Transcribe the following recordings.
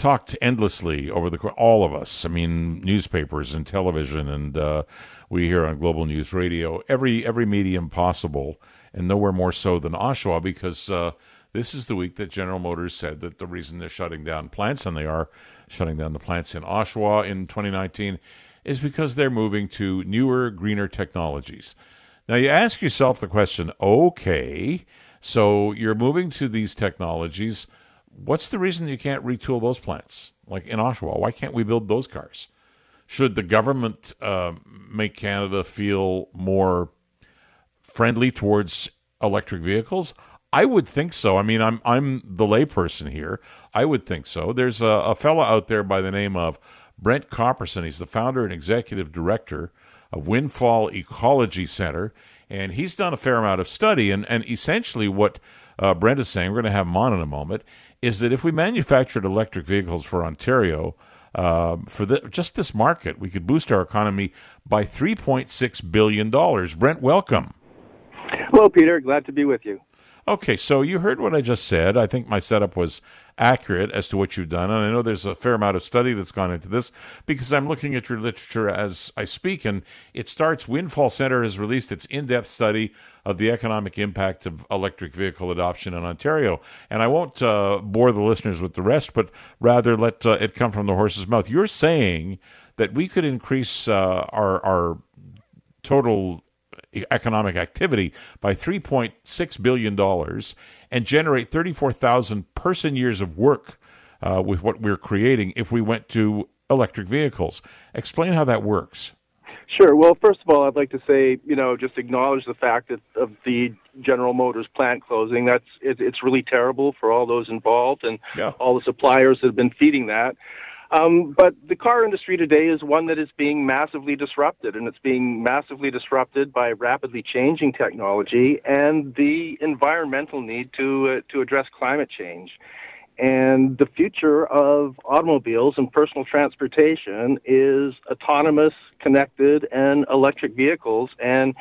talked endlessly over the all of us. I mean, newspapers and television, and uh, we here on Global News Radio, every every medium possible, and nowhere more so than Oshawa, because uh, this is the week that General Motors said that the reason they're shutting down plants, and they are shutting down the plants in Oshawa in 2019, is because they're moving to newer, greener technologies. Now you ask yourself the question: Okay, so you're moving to these technologies what's the reason you can't retool those plants? Like in Oshawa, why can't we build those cars? Should the government uh, make Canada feel more friendly towards electric vehicles? I would think so. I mean, I'm I'm the layperson here. I would think so. There's a, a fellow out there by the name of Brent Kopperson. He's the founder and executive director of Windfall Ecology Center, and he's done a fair amount of study. And, and essentially, what uh, Brent is saying, we're going to have him on in a moment, is that if we manufactured electric vehicles for Ontario, uh, for the, just this market, we could boost our economy by $3.6 billion. Brent, welcome. Hello, Peter. Glad to be with you. Okay, so you heard what I just said. I think my setup was accurate as to what you've done. And I know there's a fair amount of study that's gone into this because I'm looking at your literature as I speak. And it starts Windfall Center has released its in depth study of the economic impact of electric vehicle adoption in Ontario. And I won't uh, bore the listeners with the rest, but rather let uh, it come from the horse's mouth. You're saying that we could increase uh, our, our total economic activity by $3.6 billion and generate 34,000 person years of work uh, with what we're creating if we went to electric vehicles. Explain how that works. Sure. Well, first of all, I'd like to say, you know, just acknowledge the fact that of the General Motors plant closing. That's it, it's really terrible for all those involved and yeah. all the suppliers that have been feeding that. Um, but the car industry today is one that is being massively disrupted, and it's being massively disrupted by rapidly changing technology and the environmental need to uh, to address climate change. And the future of automobiles and personal transportation is autonomous, connected, and electric vehicles. And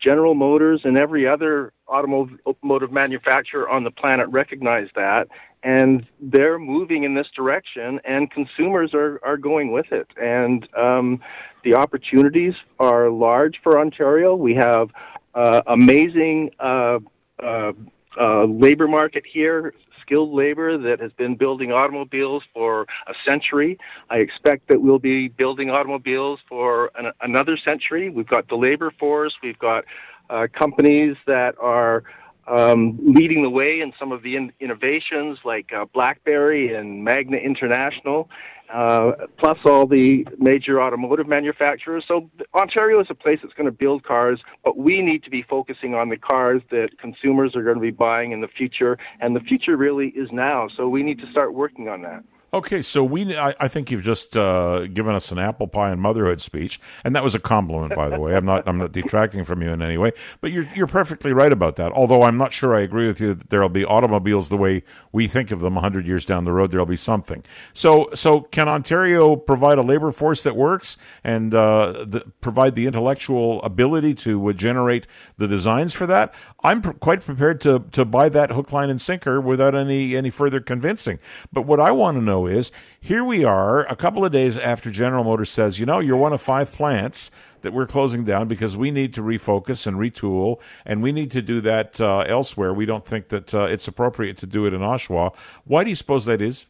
General Motors and every other automotive manufacturer on the planet recognize that, and they're moving in this direction, and consumers are, are going with it. And um, the opportunities are large for Ontario. We have uh, amazing uh, uh, uh labor market here, skilled labor that has been building automobiles for a century. I expect that we'll be building automobiles for an, another century. We've got the labor force. We've got uh, companies that are um, leading the way in some of the in- innovations like uh, BlackBerry and Magna International, uh, plus all the major automotive manufacturers. So Ontario is a place that's going to build cars, but we need to be focusing on the cars that consumers are going to be buying in the future, and the future really is now. So we need to start working on that. Okay, so we I, I think you've just uh, given us an apple pie and motherhood speech, and that was a compliment, by the way. I'm not I'm not detracting from you in any way, but you're you're perfectly right about that. Although I'm not sure I agree with you that there'll be automobiles the way we think of them 100 years down the road. There'll be something. So so can Ontario provide a labor force that works and uh, the, provide the intellectual ability to uh, generate the designs for that? I'm pr- quite prepared to to buy that hook, line, and sinker without any any further convincing. But what I want to know is here we are a couple of days after General Motors says, you know, you're one of five plants that we're closing down because we need to refocus and retool, and we need to do that uh, elsewhere. We don't think that uh, it's appropriate to do it in Oshawa. Why do you suppose that is?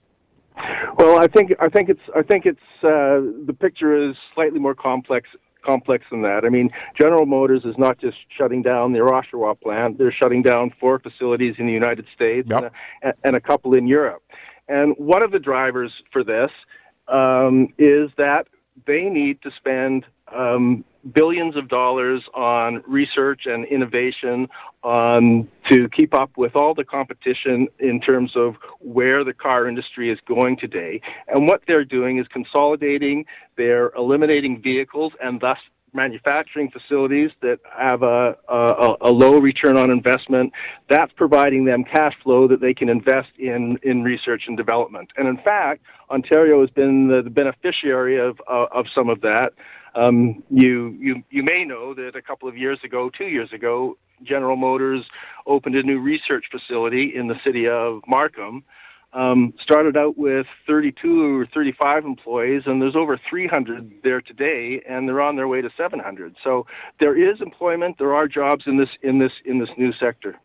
Well, I think I think it's I think it's uh, the picture is slightly more complex complex than that. I mean, General Motors is not just shutting down their Oshawa plant; they're shutting down four facilities in the United States yep. and, a, and, a, couple in Europe. And one of the drivers for this um, is that they need to spend um, billions of dollars on research and innovation um, to keep up with all the competition in terms of where the car industry is going today. And what they're doing is consolidating, they're eliminating vehicles and thus manufacturing facilities that have a, a, a, low return on investment. That's providing them cash flow that they can invest in, in research and development. And in fact, Ontario has been the, the beneficiary of, uh, of some of that. Um, you, you, you may know that a couple of years ago, two years ago, General Motors opened a new research facility in the city of Markham um, started out with 32 or 35 employees, and there's over 300 there today, and they're on their way to 700. So there is employment. There are jobs in this in this in this new sector.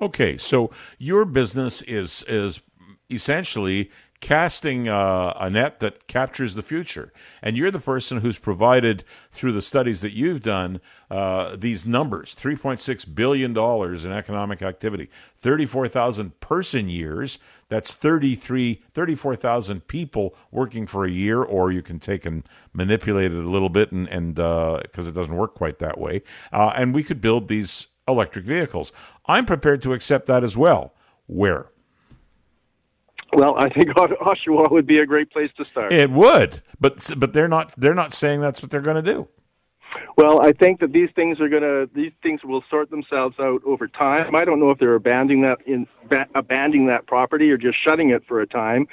Okay, so your business is is essentially casting uh, a net that captures the future. And you're the person who's provided, through the studies that you've done, uh, these numbers $3.6 billion in economic activity, 34,000 person years. That's 33, 34,000 people working for a year, or you can take and manipulate it a little bit and because uh, it doesn't work quite that way. Uh, and we could build these electric vehicles. I'm prepared to accept that as well. Where? Well, I think Oshawa would be a great place to start. It would, but but they're not they're not saying that's what they're going to do. Well, I think that these things are going to these things will sort themselves out over time. I don't know if they're abandoning that in abandoning that property or just shutting it for a time.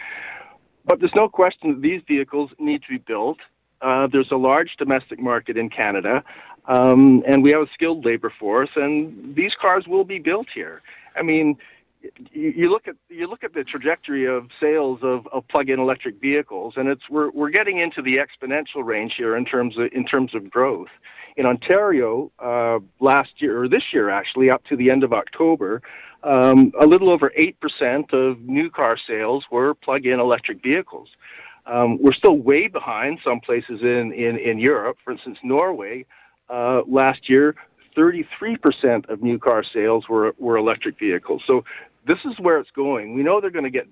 But there's no question that these vehicles need to be built. Uh, there's a large domestic market in Canada, um, and we have a skilled labor force, and these cars will be built here. I mean, you look at you look at the trajectory of sales of, of plug-in electric vehicles, and it's we're we're getting into the exponential range here in terms of in terms of growth. In Ontario, uh, last year or this year actually, up to the end of October, um, a little over eight percent of new car sales were plug-in electric vehicles. Um, we're still way behind some places in in, in Europe. For instance, Norway uh, last year 33% of new car sales were, were electric vehicles. So this is where it's going. We know they're going to get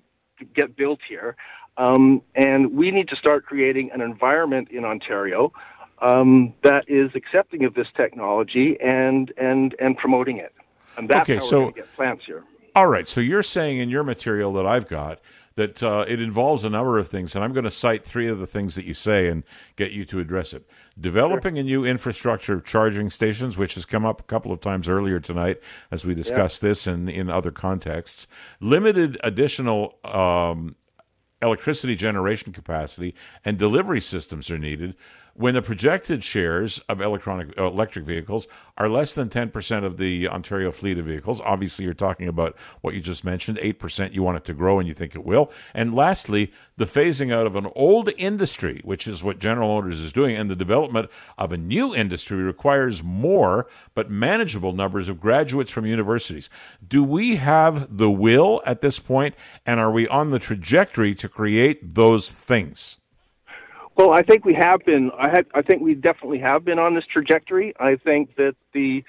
get built here, um, and we need to start creating an environment in Ontario um, that is accepting of this technology and and and promoting it. And that's okay, how so, we're going to get plants here. All right. So you're saying in your material that I've got that uh, it involves a number of things, and I'm going to cite three of the things that you say and get you to address it. Developing sure. a new infrastructure of charging stations, which has come up a couple of times earlier tonight as we discussed yeah. this and in other contexts. Limited additional um, electricity generation capacity and delivery systems are needed when the projected shares of electronic uh, electric vehicles are less than 10% of the Ontario fleet of vehicles. Obviously, you're talking about what you just mentioned 8%. You want it to grow, and you think it will. And lastly, the phasing out of an old industry, which is what General Motors is doing, and the development of a new industry requires more but manageable numbers of graduates from universities. Do we have the will at this point, and are we on the trajectory to create those things? Well, I think we have been. I had. I think we definitely have been on this trajectory. I think that the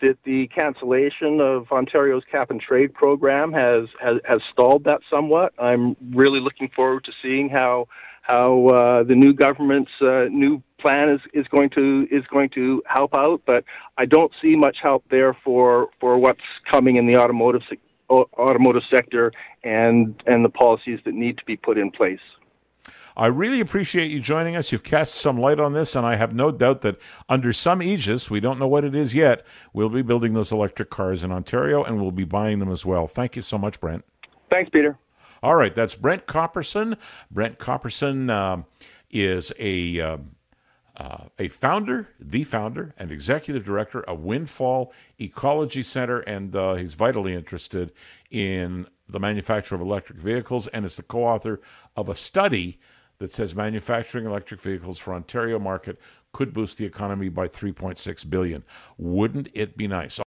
that the cancellation of Ontario's cap and trade program has has, has stalled that somewhat. I'm really looking forward to seeing how how uh, the new government's uh, new plan is, is going to is going to help out. But I don't see much help there for for what's coming in the automotive automotive sector and and the policies that need to be put in place. I really appreciate you joining us. You've cast some light on this, and I have no doubt that under some aegis, we don't know what it is yet, we'll be building those electric cars in Ontario and we'll be buying them as well. Thank you so much, Brent. Thanks, Peter. All right, that's Brent Kopperson. Brent Kopperson um, is a. Um, uh, a founder, the founder, and executive director of Windfall Ecology Center, and uh, he's vitally interested in the manufacture of electric vehicles and is the co author of a study that says manufacturing electric vehicles for Ontario market could boost the economy by 3.6 billion. Wouldn't it be nice?